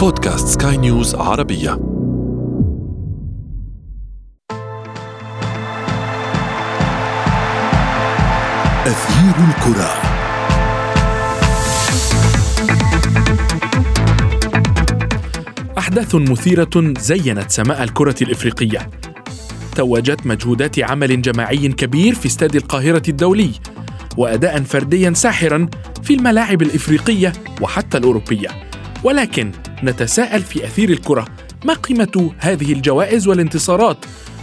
بودكاست سكاي نيوز عربية. أثير الكرة. أحداث مثيرة زينت سماء الكرة الإفريقية. توجت مجهودات عمل جماعي كبير في استاد القاهرة الدولي وأداء فرديا ساحرا في الملاعب الإفريقية وحتى الأوروبية. ولكن نتساءل في أثير الكرة ما قيمة هذه الجوائز والانتصارات؟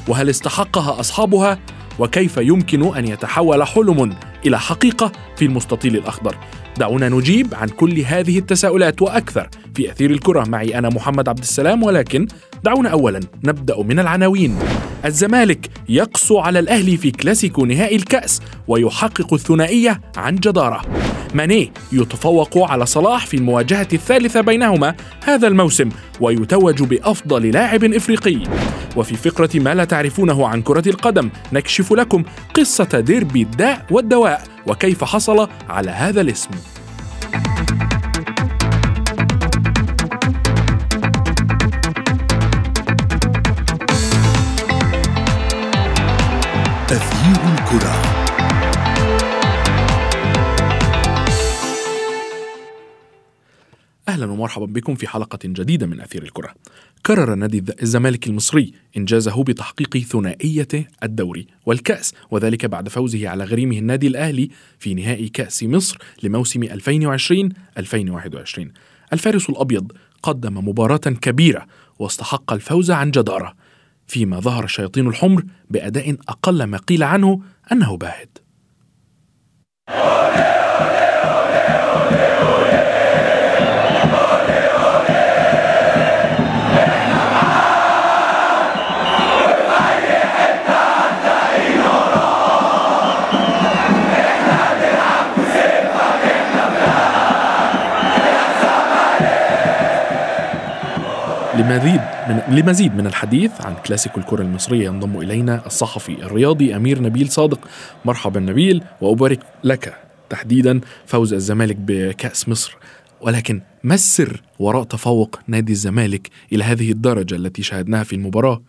وهل استحقها أصحابها؟ وكيف يمكن أن يتحول حلم إلى حقيقة في المستطيل الأخضر؟ دعونا نجيب عن كل هذه التساؤلات وأكثر في أثير الكرة. معي أنا محمد عبد السلام ولكن دعونا أولا نبدأ من العناوين. الزمالك يقسو على الأهلي في كلاسيكو نهائي الكأس ويحقق الثنائية عن جدارة. ماني يتفوق على صلاح في المواجهة الثالثة بينهما هذا الموسم ويتوج بأفضل لاعب إفريقي. وفي فقرة ما لا تعرفونه عن كرة القدم نكشف لكم قصة ديربي الداء والدواء وكيف حصل على هذا الاسم. أهلا ومرحبا بكم في حلقة جديدة من أثير الكرة. كرر نادي الزمالك المصري إنجازه بتحقيق ثنائية الدوري والكأس وذلك بعد فوزه على غريمه النادي الأهلي في نهائي كأس مصر لموسم 2020 2021. الفارس الأبيض قدم مباراة كبيرة واستحق الفوز عن جدارة فيما ظهر الشياطين الحمر بأداء أقل ما قيل عنه أنه باهت. لمزيد من لمزيد من الحديث عن كلاسيكو الكرة المصرية ينضم إلينا الصحفي الرياضي أمير نبيل صادق مرحبا نبيل وأبارك لك تحديدا فوز الزمالك بكأس مصر ولكن ما السر وراء تفوق نادي الزمالك إلى هذه الدرجة التي شاهدناها في المباراة؟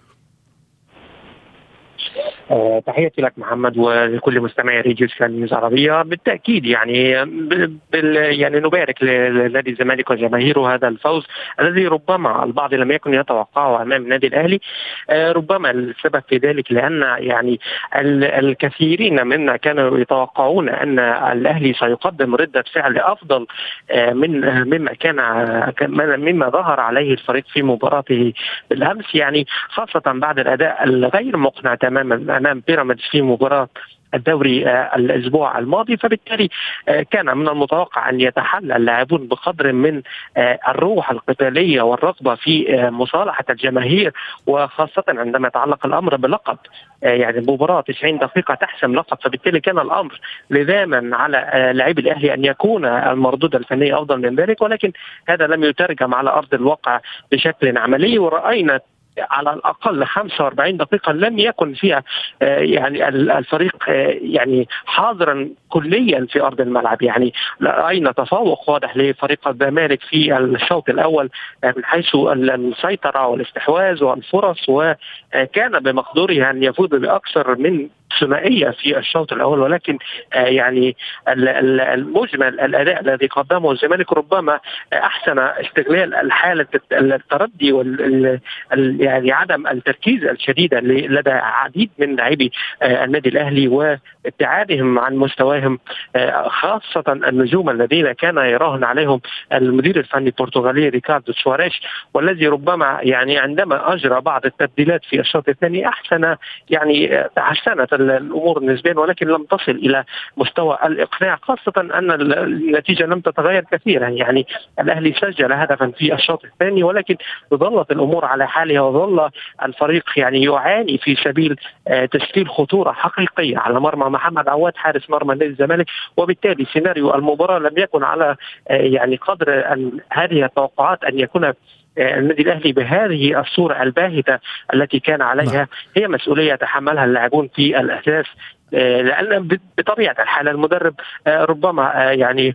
آه، تحياتي لك محمد ولكل مستمعي راديو سكان نيوز عربية. بالتأكيد يعني بال يعني نبارك لنادي الزمالك وجماهيره هذا الفوز الذي ربما البعض لم يكن يتوقعه أمام النادي الأهلي. آه، ربما السبب في ذلك لأن يعني الكثيرين منا كانوا يتوقعون أن الأهلي سيقدم ردة فعل أفضل آه، من مما كان مما ظهر عليه الفريق في مباراته بالأمس. يعني خاصة بعد الأداء الغير مقنع تماما أمام بيراميدز في مباراة الدوري آه، الأسبوع الماضي. فبالتالي آه، كان من المتوقع أن يتحلى اللاعبون بقدر من آه، الروح القتالية والرغبة في مصالحة الجماهير وخاصة عندما يتعلق الأمر بلقب يعني مباراة 90 دقيقة تحسم لقب. فبالتالي كان الأمر لزاما على لاعبي الأهلي أن يكون المردود الفني أفضل من ذلك ولكن هذا لم يترجم على أرض الواقع بشكل عملي. ورأينا على الأقل 45 دقيقة لم يكن فيها آه، يعني الفريق آه، يعني حاضرا كليا في أرض الملعب. يعني راينا تفوق؟ واضح لفريق الزمالك في الشوط الأول آه، من حيث السيطرة والاستحواذ والفرص وكان بمقدوره أن يفوز بأكثر من ثنائية في الشوط الأول. ولكن يعني المجمل الأداء الذي قدمه الزمالك ربما أحسن استغلال الحالة التردي وال يعني عدم التركيز الشديد لدى عديد من لاعبي آه، النادي الأهلي وابتعادهم عن مستواهم آه، خاصة النجوم الذين كان يراهن عليهم المدير الفني البرتغالي ريكاردو سواريش والذي ربما يعني عندما أجرى بعض التبديلات في الشوط الثاني أحسن يعني آه، تحسنت الأمور نسبيا ولكن لم تصل إلى مستوى الإقناع خاصة أن النتيجة لم تتغير كثيرا يعني الأهلي سجل هدفا في الشوط الثاني ولكن ظلت الأمور على حالها وظل الفريق يعني يعاني في سبيل آه، تشكيل خطورة حقيقية على مرمى محمد عواد حارس مرمى نادي الزمالك وبالتالي سيناريو المباراة لم يكن على آه، يعني قدر هذه التوقعات أن يكون آه، النادي الأهلي بهذه الصورة الباهتة التي كان عليها نعم. هي مسؤولية يتحملها اللاعبون في الأساس لأن بطبيعة الحال المدرب ربما يعني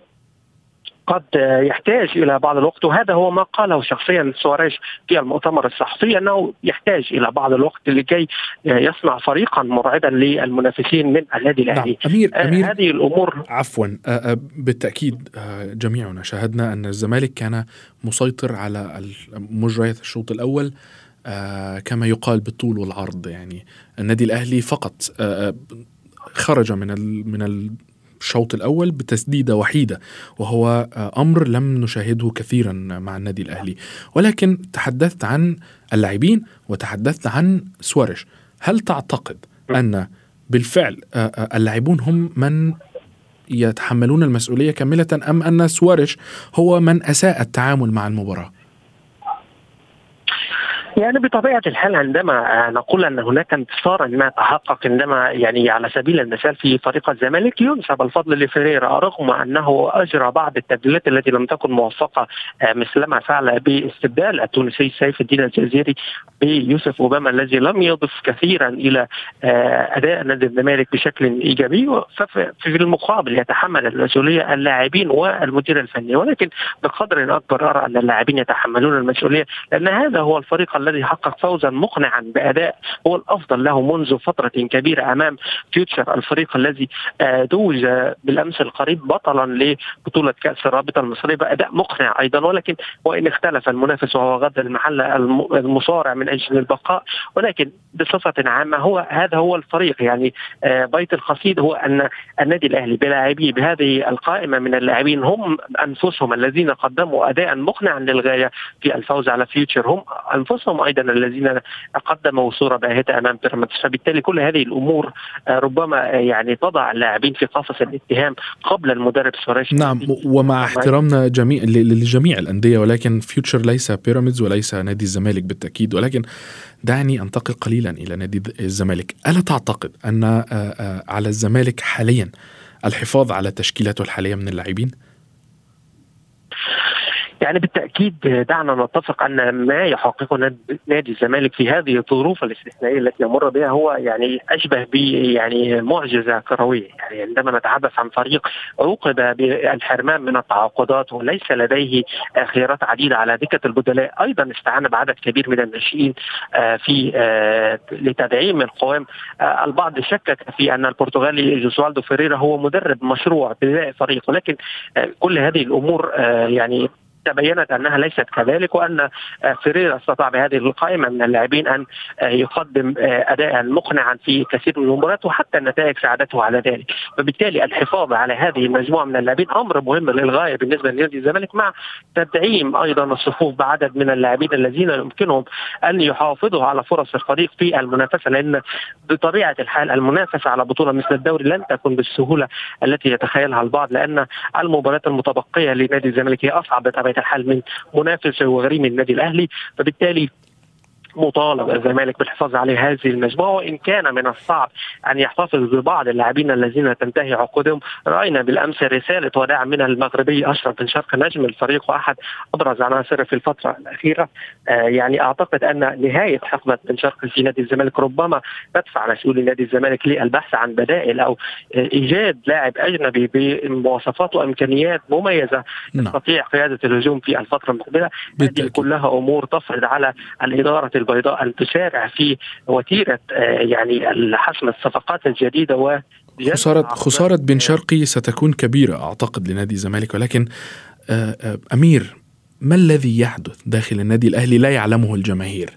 قد يحتاج إلى بعض الوقت وهذا هو ما قاله شخصيا سواريش في المؤتمر الصحفي أنه يحتاج إلى بعض الوقت لكي يصنع فريقا مرعبا للمنافسين من النادي نعم. الأهلي نعم. امير امير هذه الأمور عفوا بالتأكيد جميعنا شاهدنا أن الزمالك كان مسيطر على مجريات الشوط الأول كما يقال بالطول والعرض يعني النادي الأهلي فقط خرج من من الشوط الأول بتسديدة وحيدة وهو أمر لم نشاهده كثيرا مع النادي الأهلي ولكن تحدثت عن اللاعبين وتحدثت عن سوارش هل تعتقد أن بالفعل اللاعبون هم من يتحملون المسؤولية كاملة أم أن سوارش هو من أساء التعامل مع المباراة؟ يعني بطبيعة الحال عندما نقول أن هناك انتصار ما تحقق عندما يعني على سبيل المثال في فريق الزمالك ينسب الفضل لفريرا رغم أنه أجرى بعض التبديلات التي لم تكن موفقة آه، مثلما فعل باستبدال التونسي سيف الدين الجزيري بيوسف أوباما الذي لم يضف كثيرا إلى آه، أداء نادي الزمالك بشكل إيجابي. ففي المقابل يتحمل المسؤولية اللاعبين والمدير الفني. ولكن بقدر أكبر أرى أن اللاعبين يتحملون المسؤولية لأن هذا هو الفريق الذي حقق فوزا مقنعا بأداء هو الأفضل له منذ فترة كبيرة أمام فيوتشر الفريق الذي آه، بالأمس القريب بطلا لبطولة كأس الرابطة المصرية بأداء مقنع أيضا ولكن وإن اختلف المنافس وهو غدا المحله المصارع من أجل البقاء ولكن بصفة عامة هو هذا هو الفريق يعني آه، بيت القصيد هو ان النادي الأهلي بلاعبيه بهذه القائمة من اللاعبين هم أنفسهم الذين قدموا اداء مقنعا للغاية في الفوز على فيوتشر هم أنفسهم هم أيضا الذين قدموا صوره باهتة أمام بيراميدز. فبالتالي كل هذه الأمور آه، ربما آه، يعني تضع اللاعبين في قفص الاتهام قبل المدرب سوارش. نعم ومع احترامنا جميع لجميع الأندية ولكن فيوتشر ليس بيراميدز وليس نادي الزمالك بالتأكيد. ولكن دعني أنتقل قليلا إلى نادي الزمالك. ألا تعتقد أن آه، على الزمالك حاليا الحفاظ على تشكيلته الحالية من اللاعبين؟ يعني بالتأكيد دعنا نتفق أن ما يحققه نادي الزمالك في هذه الظروف الاستثنائية التي يمر بها هو يعني أشبه ب يعني معجزة كروية. يعني عندما نتحدث عن فريق عوقب بالحرمان من التعاقدات وليس لديه خيارات عديدة على دكة البدلاء أيضا استعان بعدد كبير من الناشئين آه، في آه، لتدعيم القوام. آه، البعض شكك في أن البرتغالي جوزوالدو فيريرا هو مدرب مشروع بناء فريق ولكن كل هذه الأمور يعني تبينت أنها ليست كذلك وأن آه، فريرا استطاع بهذه القائمه من اللاعبين أن آه، يقدم آه، أداء مقنعا في كثير من المباريات وحتى النتائج ساعدته على ذلك. فبالتالي الحفاظ على هذه المجموعة من اللاعبين أمر مهم للغاية بالنسبة لنادي الزمالك مع تدعيم أيضا الصفوف بعدد من اللاعبين الذين يمكنهم أن يحافظوا على فرص الفريق في المنافسة لأن بطبيعة الحال المنافسة على بطولة مثل الدوري لن تكون بالسهولة التي يتخيلها البعض لأن المباريات المتبقية لنادي الزمالك هي أصعب بطبيعه الحال من منافس وغريم النادي الأهلي فبالتالي مطالب الزمالك بالحفاظ على هذه المجموعة وإن كان من الصعب أن يحتفظ ببعض اللاعبين الذين تنتهي عقودهم رأينا بالأمس رسالة وداع من المغربي أشرف بن شرق نجم الفريق وأحد أبرز عناصره في الفترة الأخيرة. آه يعني أعتقد أن نهاية حقبة بن شرق في نادي الزمالك ربما تدفع مسؤولي نادي الزمالك للبحث عن بدائل أو إيجاد لاعب أجنبي بمواصفات وإمكانيات مميزة نعم. يستطيع قيادة الهجوم في الفترة المقبلة. هذه كلها أمور تفرض على الإدارة البيضاء أن تسارع في وتيرة آه، يعني حسم الصفقات الجديدة و خسارة خسارة بن شرقي ستكون كبيرة أعتقد لنادي الزمالك ولكن آه، آه، أمير ما الذي يحدث داخل النادي الأهلي لا يعلمه الجماهير؟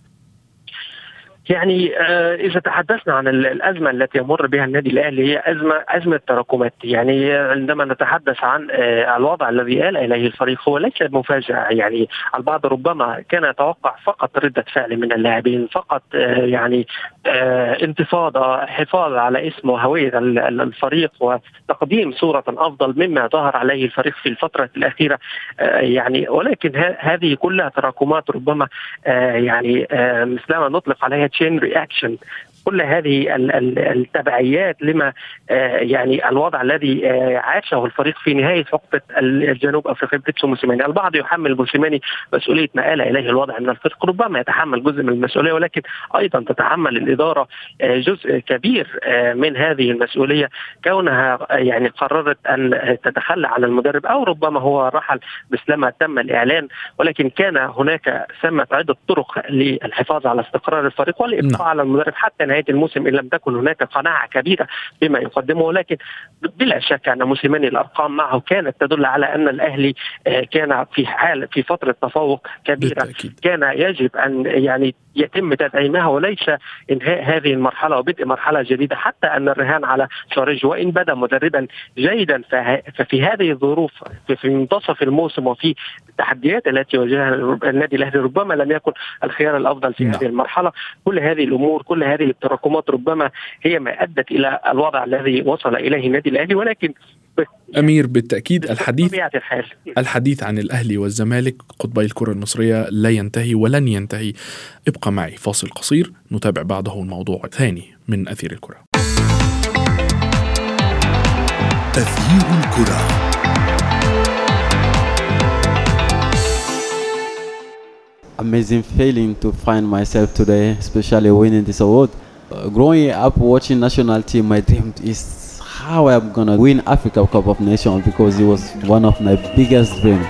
يعني آه، إذا تحدثنا عن الأزمة التي يمر بها النادي الأهلي هي أزمة أزمة تراكمات. يعني عندما نتحدث عن آه، الوضع الذي آل إليه الفريق هو ليس مفاجأة. يعني البعض ربما كان يتوقع فقط ردة فعل من اللاعبين فقط آه، يعني انتفاضة حفاظ على اسم وهويه الفريق وتقديم صورة أفضل مما ظهر عليه الفريق في الفترة الأخيرة. يعني ولكن هذه كلها تراكمات ربما يعني مثلما نطلق عليها chain reaction. كل هذه التبعيات لما يعني الوضع الذي عاشه الفريق في نهاية حقبه الجنوب أفريقيا بيتسو موسيماني، البعض يحمل موسيماني مسؤولية ما آل إليه الوضع من الفريق، ربما يتحمل جزء من المسؤولية ولكن أيضا تتحمل الإدارة جزء كبير من هذه المسؤولية كونها يعني قررت أن تتخلى عن المدرب أو ربما هو رحل مثلما تم الإعلان ولكن كان هناك ثمة عدة طرق للحفاظ على استقرار الفريق والإبقاء نعم. على المدرب حتى نهاية الموسم إن لم تكن هناك قناعة كبيرة بما يقدمه ولكن بلا شك أن موسيماني الأرقام معه كانت تدل على أن الأهلي آه، كان في حال في فترة تفوق كبيرة بالتأكيد. كان يجب أن يعني يتم تدعيمها وليس إنهاء هذه المرحلة وبدء مرحلة جديدة حتى أن الرهان على شارج وإن بدا مدربا جيدا ففي هذه الظروف في منتصف الموسم وفي التحديات التي واجهها النادي الأهلي ربما لم يكن الخيار الأفضل في نعم. هذه المرحلة كل هذه الأمور كل هذه التراكمات ربما هي ما أدت إلى الوضع الذي وصل إليه النادي الأهلي ولكن أمير بالتأكيد الحديث الحديث عن الأهلي والزمالك قطبي الكرة المصرية لا ينتهي ولن ينتهي. ابقى معي فاصل قصير نتابع بعده الموضوع الثاني من أثير الكرة. أثير الكرة. Amazing feeling to find myself today, especially winning this award. Uh, growing up watching national team, my dream is how I'm gonna win Africa Cup of Nations because it was one of my biggest dreams.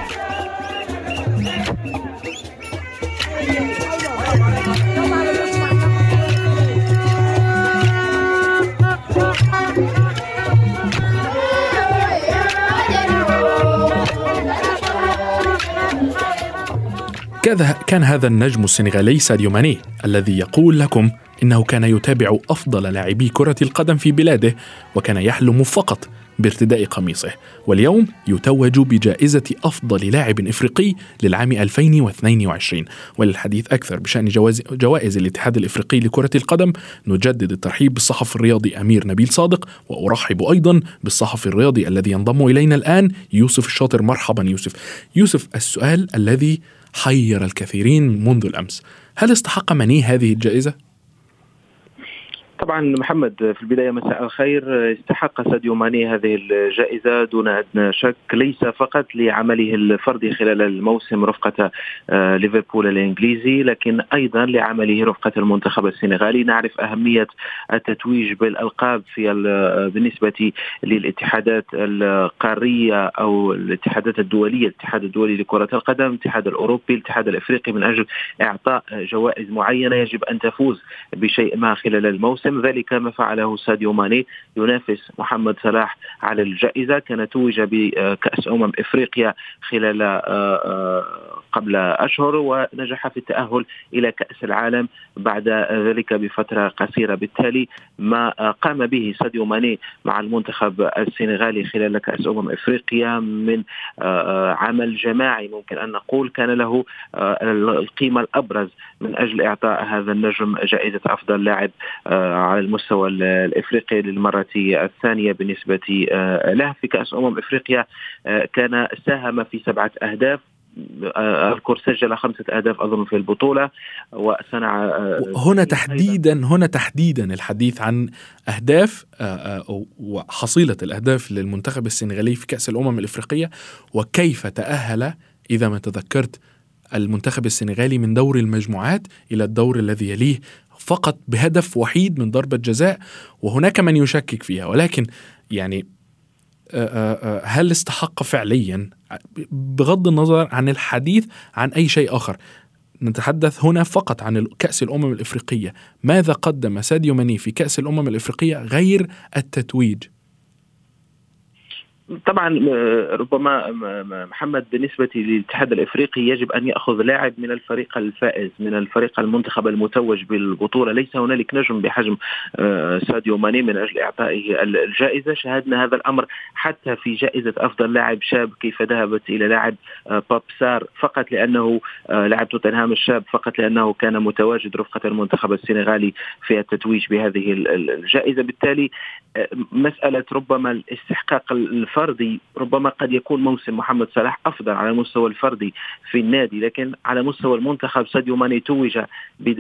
كان هذا النجم السنغالي ساديو ماني الذي يقول لكم إنه كان يتابع أفضل لاعبي كرة القدم في بلاده وكان يحلم فقط بارتداء قميصه. واليوم يتوج بجائزة أفضل لاعب إفريقي للعام 2022 وللحديث أكثر بشأن جوائز الاتحاد الإفريقي لكرة القدم نجدد الترحيب بالصحفي الرياضي أمير نبيل صادق وأرحب أيضا بالصحفي الرياضي الذي ينضم إلينا الآن يوسف الشاطر. مرحبا يوسف. يوسف السؤال الذي حير الكثيرين منذ الأمس. هل استحق مني هذه الجائزة؟ طبعا محمد في البداية مساء الخير. استحق ساديو ماني هذه الجائزة دون أدنى شك ليس فقط لعمله الفردي خلال الموسم رفقة آه، ليفربول الإنجليزي لكن أيضا لعمله رفقة المنتخب السنغالي. نعرف أهمية التتويج بالألقاب في بالنسبة للاتحادات القارية أو الاتحادات الدولية الاتحاد الدولي لكرة القدم الاتحاد الأوروبي الاتحاد الأفريقي من أجل إعطاء جوائز معينة يجب أن تفوز بشيء ما خلال الموسم. يتم ذلك ما فعله ساديو ماني ينافس محمد صلاح على الجائزة. كان توج بكأس أمم إفريقيا خلال آه، آه، قبل أشهر ونجح في التأهل إلى كأس العالم بعد ذلك بفترة قصيرة. بالتالي ما قام به ساديو ماني مع المنتخب السنغالي خلال كأس أمم إفريقيا من آه، عمل جماعي ممكن أن نقول كان له القيمة الأبرز من أجل إعطاء هذا النجم جائزة أفضل لاعب على المستوى الإفريقي للمرة الثانية بالنسبة آه، له في كأس أمم إفريقيا آه، كان ساهم في سبعة أهداف آه، اذكر سجل خمسة أهداف أظن في البطولة وصنع هنا تحديدا هنا تحديدا الحديث عن أهداف وحصيلة الأهداف للمنتخب السنغالي في كأس الأمم الإفريقية وكيف تأهل إذا ما تذكرت المنتخب السنغالي من دور المجموعات إلى الدور الذي يليه فقط بهدف وحيد من ضربة جزاء وهناك من يشكك فيها. ولكن يعني هل استحق فعليا؟ بغض النظر عن الحديث عن أي شيء آخر. نتحدث هنا فقط عن كأس الأمم الإفريقية. ماذا قدم ساديو ماني في كأس الأمم الإفريقية غير التتويج؟ طبعا آه، ربما محمد بالنسبة للاتحاد الإفريقي يجب أن يأخذ لاعب من الفريق الفائز من الفريق المنتخب المتوج بالبطولة. ليس هنالك نجم بحجم آه، ساديو ماني من أجل إعطائه الجائزة. شاهدنا هذا الأمر حتى في جائزة أفضل لاعب شاب كيف ذهبت إلى لاعب آه، باب سار فقط لأنه لاعب توتنهام الشاب فقط لأنه كان متواجد رفقة المنتخب السنغالي في التتويج بهذه الجائزة. بالتالي مسألة ربما الاستحقاق الفردي ربما قد يكون موسم محمد صلاح أفضل على المستوى الفردي في النادي لكن على مستوى المنتخب ساديو ماني توج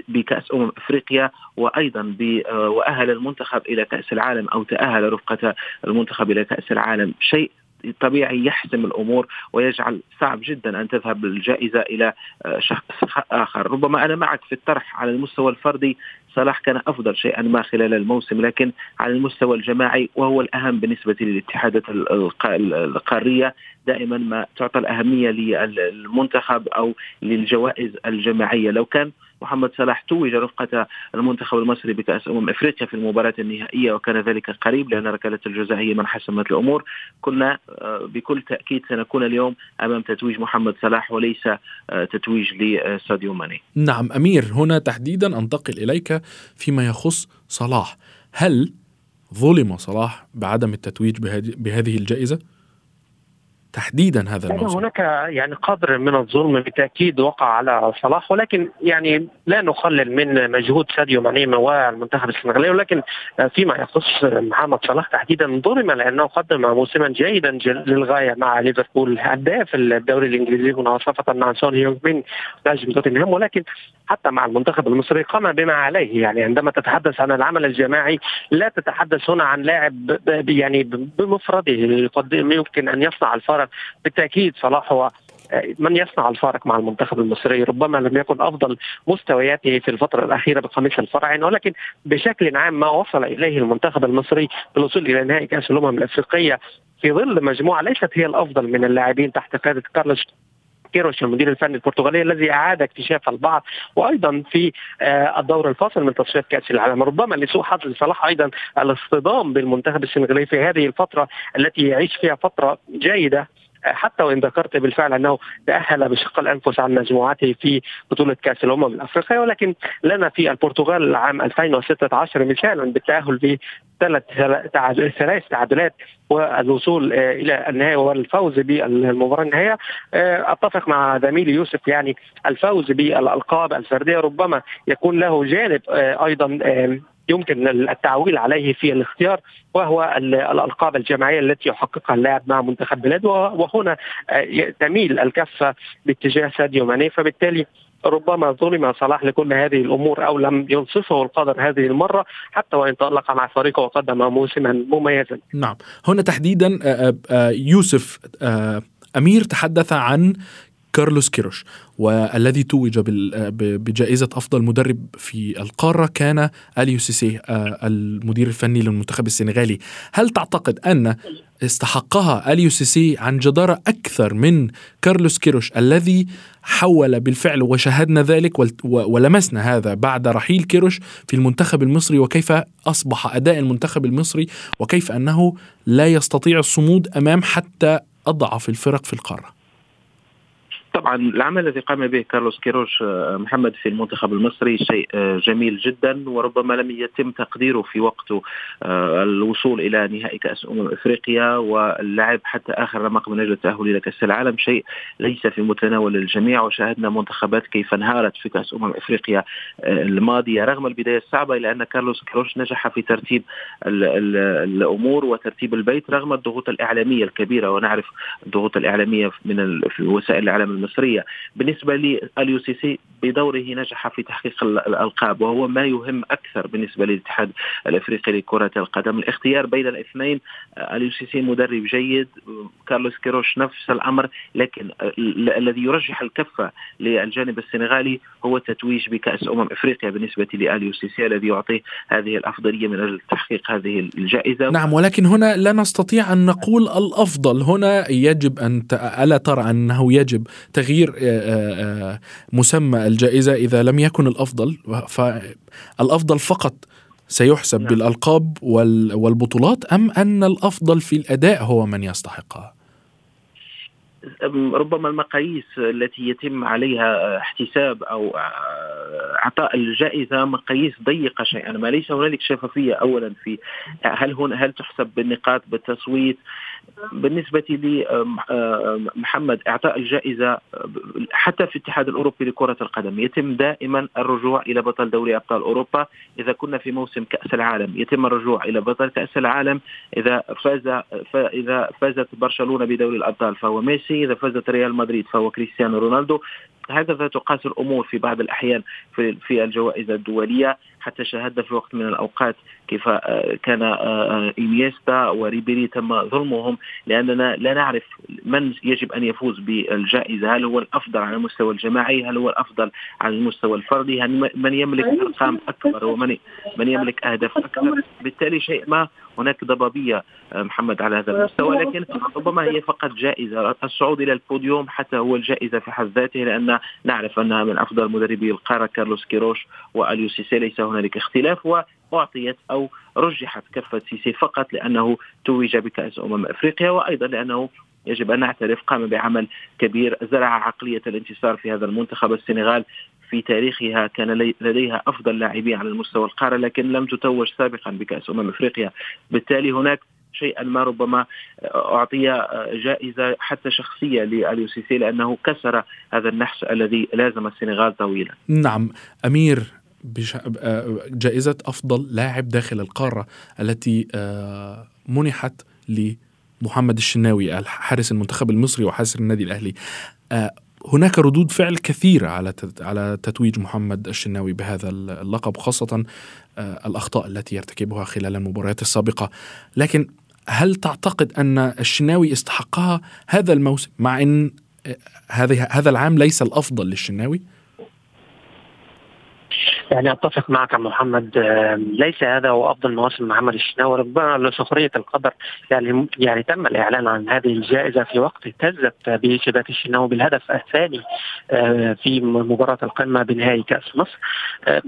بكأس أمم أفريقيا وأيضا وأهل المنتخب إلى كأس العالم أو تأهل رفقة المنتخب إلى كأس العالم. شيء طبيعي يحسم الأمور ويجعل صعب جدا أن تذهب الجائزة إلى آه، شخص آخر، ربما أنا معك في الطرح على المستوى الفردي. صلاح كان أفضل شيئا ما خلال الموسم لكن على المستوى الجماعي وهو الأهم بالنسبة للاتحادات القارية. دائما ما تعطى الأهمية للمنتخب أو للجوائز الجماعية. لو كان محمد صلاح توج رفقة المنتخب المصري بكأس أمم إفريقيا في المباراة النهائية وكان ذلك قريب لأن ركلة الجزاء هي من حسمت الأمور. كنا آه، بكل تأكيد سنكون اليوم أمام تتويج محمد صلاح وليس آه، تتويج لساديو ماني. نعم أمير هنا تحديدا أنتقل إليك فيما يخص صلاح. هل ظلم صلاح بعدم التتويج بهذه الجائزة؟ تحديدا هذا الموسم. هناك يعني قدر من الظلم بالتأكيد وقع على صلاح ولكن يعني لا نقلل من مجهود ساديو ماني والمنتخب السنغالي ولكن فيما يخص محمد صلاح تحديدا ظلم لأنه قدم موسما جيدا للغاية مع ليفربول هداف الدوري الإنجليزي مناصفه مع سون هيونغ من نجم توتنهام ولكن حتى مع المنتخب المصري قام بما عليه. يعني عندما تتحدث عن العمل الجماعي لا تتحدث هنا عن لاعب يعني بمفرده. يمكن أن يصنع الفارق. بالتأكيد صلاح هو آه، من يصنع الفارق مع المنتخب المصري. ربما لم يكن أفضل مستوياته في الفترة الأخيرة بقميص الفرعين ولكن بشكل عام ما وصل إليه المنتخب المصري بالوصول إلى نهائي كأس الأمم الأفريقية في ظل مجموعة ليست هي الأفضل من اللاعبين تحت قيادة كارلوس كيروش المدير الفني البرتغالي الذي أعاد اكتشاف البعض وأيضا في آه، الدور الفاصل من تصفيات كأس العالم. ربما لسوء حظ صلاح أيضا الاصطدام بالمنتخب السنغالي في هذه الفترة التي يعيش فيها فترة جيدة. حتى وإن ذكرت بالفعل أنه تأهل بشق الأنفس عن مجموعته في بطولة كأس الأمم الأفريقية ولكن لنا في البرتغال عام 2016 مثالا بالتأهل في ثلاث تعادلات والوصول آه، إلى النهايه والفوز بالمباراة النهائية. آه، أتفق مع زميلي يوسف يعني الفوز بالألقاب الفردية ربما يكون له جانب آه، أيضا يمكن التعويل عليه في الاختيار وهو الألقاب الجماعية التي يحققها اللاعب مع منتخب بلاده وهنا آه، تميل الكفه باتجاه ساديو ماني فبالتالي ربما ظلم صلاح لكل هذه الأمور أو لم ينصفه القدر هذه المرة حتى وإن تألق مع فريقه وقدم موسما مميزا. نعم، هنا تحديدا آه، آه، يوسف أمير تحدث عن كارلوس كيروش والذي توج بجائزة أفضل مدرب في القارة كان أليو سيسي آه، المدير الفني للمنتخب السنغالي. هل تعتقد أن استحقها أليو سيسي عن جدارة أكثر من كارلوس كيروش الذي حول بالفعل وشاهدنا ذلك ولمسنا هذا بعد رحيل كيروش في المنتخب المصري وكيف أصبح أداء المنتخب المصري وكيف أنه لا يستطيع الصمود أمام حتى أضعف الفرق في القارة؟ طبعا العمل الذي قام به كارلوس كيروش آه، محمد في المنتخب المصري شيء آه، جميل جدا وربما لم يتم تقديره في وقته آه، الوصول إلى نهائي كأس أمم إفريقيا واللعب حتى آخر رمق من أجل التاهل إلى كأس العالم شيء ليس في متناول الجميع وشاهدنا منتخبات كيف انهارت في كأس أمم إفريقيا الماضية. رغم البداية الصعبة الا أن كارلوس كيروش نجح في ترتيب الأمور وترتيب البيت رغم الضغوط الإعلامية الكبيرة ونعرف الضغوط الإعلامية من وسائل الإعلام المصرية. بالنسبة لي سيسي بدوره نجح في تحقيق الألقاب وهو ما يهم أكثر بالنسبة للاتحاد الأفريقي لكرة القدم. الاختيار بين الاثنين سيسي مدرب جيد كارلوس كيروش نفس الأمر لكن الذي يرجح الكفة للجانب السنغالي هو التتويج بكأس أمم أفريقيا بالنسبة سيسي الذي يعطيه هذه الأفضلية من أجل تحقيق هذه الجائزة. نعم ولكن هنا لا نستطيع أن نقول الأفضل. هنا يجب أن ألا ترى أنه يجب تغيير آه، آه، آه، مسمى الجائزة إذا لم يكن الأفضل فالأفضل فقط سيحسب نعم. بالألقاب والبطولات أم أن الأفضل في الأداء هو من يستحقها؟ ربما المقاييس التي يتم عليها احتساب أو اعطاء الجائزة مقاييس ضيقة شيئا ما ليس هنالك شفافية اولا في هل هنا هل تحسب بالنقاط بالتصويت بالنسبة لي محمد إعطاء الجائزة حتى في الاتحاد الأوروبي لكرة القدم يتم دائما الرجوع إلى بطل دوري أبطال أوروبا إذا كنا في موسم كأس العالم. يتم الرجوع إلى بطل كأس العالم إذا فاز إذا فازت برشلونة بدوري الأبطال فهو ميسي. إذا فازت ريال مدريد فهو كريستيانو رونالدو. هكذا تقاس الأمور في بعض الأحيان في في الجوائز الدولية. حتى شاهدنا في وقت من الأوقات كيف آه، كان آه، آه، إنيستا وريبيري تم ظلمهم لأننا لا نعرف من يجب أن يفوز بالجائزة. هل هو الأفضل على المستوى الجماعي؟ هل هو الأفضل على المستوى الفردي؟ هل من يملك أرقام أكبر ومن من يملك أهداف أكثر بالتالي شيء ما هناك ضبابية محمد على هذا المستوى. لكن ربما هي فقط جائزة. الصعود إلى البوديوم حتى هو الجائزة في حد ذاته لأن نعرف أنها من أفضل مدربي القارة كارلوس كيروش وأليو سيسي ليس هنالك اختلاف وأعطيت أو رجحت كفه سيسي فقط لأنه توج بكأس أمم أفريقيا وأيضا لأنه يجب أن نعترف قام بعمل كبير زرع عقلية الانتصار في هذا المنتخب السنغال في تاريخها كان لديها أفضل لاعبين على المستوى القارة لكن لم تتوج سابقا بكأس أمم أفريقيا بالتالي هناك شيئا ما ربما أعطي جائزة حتى شخصية لأليو سيسي لأنه كسر هذا النحس الذي لازم السنغال طويلا. نعم أمير جائزة أفضل لاعب داخل القارة التي آه، منحت لمحمد الشناوي حارس المنتخب المصري وحارس النادي الأهلي آه، هناك ردود فعل كثيرة على على تتويج محمد الشناوي بهذا اللقب خاصة آه، الأخطاء التي يرتكبها خلال المباريات السابقة لكن هل تعتقد أن الشناوي استحقها هذا الموسم مع أن هذا العام ليس الأفضل للشناوي؟ يعني أتفق معك محمد. ليس هذا هو افضل مواسم محمد الشناوي. ربما لسخرية القدر يعني يعني تم الإعلان عن هذه الجائزة في وقت اهتزت به شباك الشناوي بالهدف الثاني آه، في مباراة القمة بنهائي كأس مصر.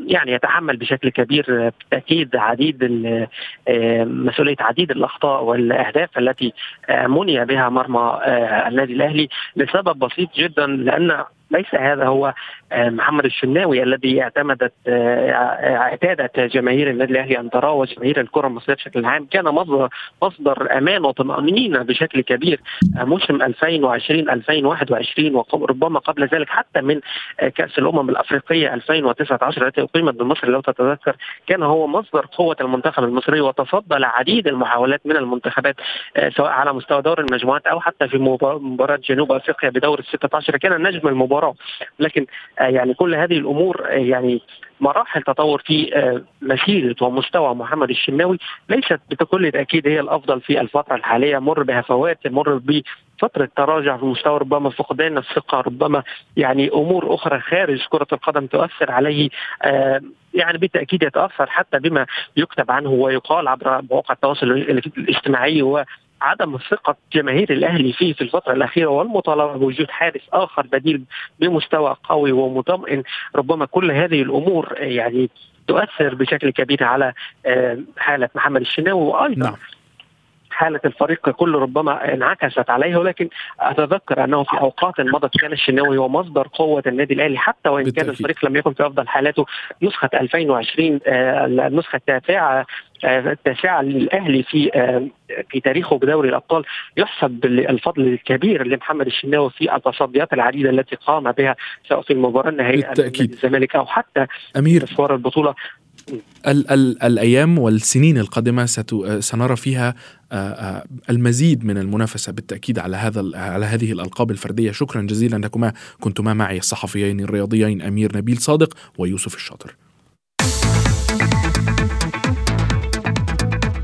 يعني يتحمل بشكل كبير بالتاكيد عديد مسؤولية عديد الأخطاء والأهداف التي آه، مني بها مرمى آه، النادي الأهلي لسبب بسيط جدا لأن ليس هذا هو آه، محمد الشناوي الذي اعتمدت آه، اعتادت جماهير النادي الأهلي أن تراه وجماهير الكرة المصرية بشكل عام. كان مصدر مصدر أمان وطمأنينة بشكل كبير آه، موسم 2020 2021 وربما قبل ذلك حتى من كأس الأمم الأفريقية 2019 التي أقيمت بمصر لو تتذكر كان هو مصدر قوة المنتخب المصري وتصدى لعديد المحاولات من المنتخبات سواء على مستوى دور المجموعات أو حتى في مباراة جنوب أفريقيا بدور ال 16 كان نجم المباراه لكن آه، يعني كل هذه الأمور آه، يعني مراحل تطور في آه، مسيرة ومستوى محمد الشناوي ليست بكل تأكيد هي الأفضل في الفترة الحالية مر بهفوات مر فترة تراجع في مستوى ربما فقدان الثقة ربما يعني أمور أخرى خارج كرة القدم تؤثر عليه يعني بالتأكيد يتأثر حتى بما يكتب عنه ويقال عبر مواقع التواصل الاجتماعي عدم ثقة جماهير الأهلي فيه في الفترة الأخيرة والمطالبة بوجود حارس آخر بديل بمستوى قوي ومطمئن ربما كل هذه الأمور يعني تؤثر بشكل كبير على آه، حالة محمد الشناوي وأيضا نعم. حالة الفريق ككل ربما انعكست عليه ولكن أتذكر أنه في أوقات مضت كان الشناوي هو مصدر قوة النادي الأهلي حتى وإن بالتأكيد. كان الفريق لم يكن في أفضل حالاته. نسخة 2020 آه، النسخه التاسعه آه، التاسعه للأهلي في آه، في تاريخه بدوري الأبطال يحسب الفضل الكبير لمحمد الشناوي في التصديات العديدة التي قام بها سواء في المباراه النهائيه الزمالك أو حتى أمير. مشوار البطولة. ال- ال- الأيام والسنين القادمة سنرى فيها آه، آه، المزيد من المنافسة بالتأكيد على هذا على هذه الألقاب الفردية. شكرا جزيلا لكما. كنتما معي الصحفيين الرياضيين أمير نبيل صادق ويوسف الشاطر.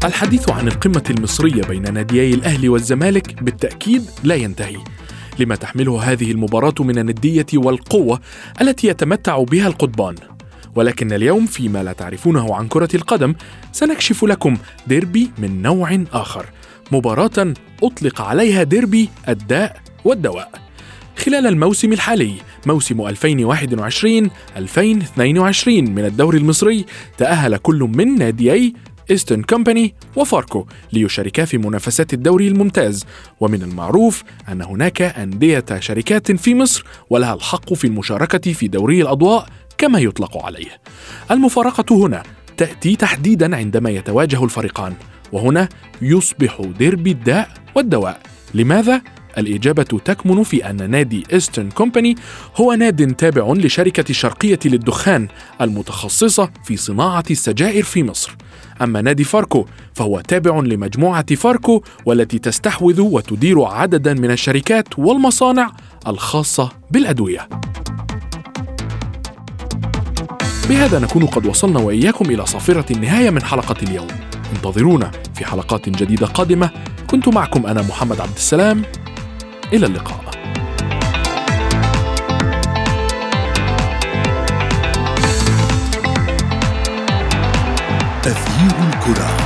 الحديث عن القمة المصرية بين ناديي الأهلي والزمالك بالتأكيد لا ينتهي. لما تحمله هذه المباراة من الندية والقوة التي يتمتع بها القطبان ولكن اليوم فيما لا تعرفونه عن كرة القدم سنكشف لكم ديربي من نوع آخر. مباراة أطلق عليها ديربي الداء والدواء. خلال الموسم الحالي موسم 2021-2022 من الدوري المصري تأهل كل من ناديي إيسترن كومباني وفاركو ليشاركا في منافسات الدوري الممتاز. ومن المعروف أن هناك أندية شركات في مصر ولها الحق في المشاركة في دوري الأضواء كما يطلق عليه. المفارقة هنا تأتي تحديدا عندما يتواجه الفريقان وهنا يصبح ديربي الداء والدواء لماذا؟ الإجابة تكمن في أن نادي إيسترن كومباني هو ناد تابع للشركة الشرقية للدخان المتخصصة في صناعة السجائر في مصر أما نادي فاركو فهو تابع لمجموعة فاركو والتي تستحوذ وتدير عددا من الشركات والمصانع الخاصة بالأدوية بهذا نكون قد وصلنا وإياكم إلى صافرة النهاية من حلقة اليوم. انتظرونا في حلقات جديدة قادمة. كنت معكم أنا محمد عبد السلام. إلى اللقاء. تغيير الكرة.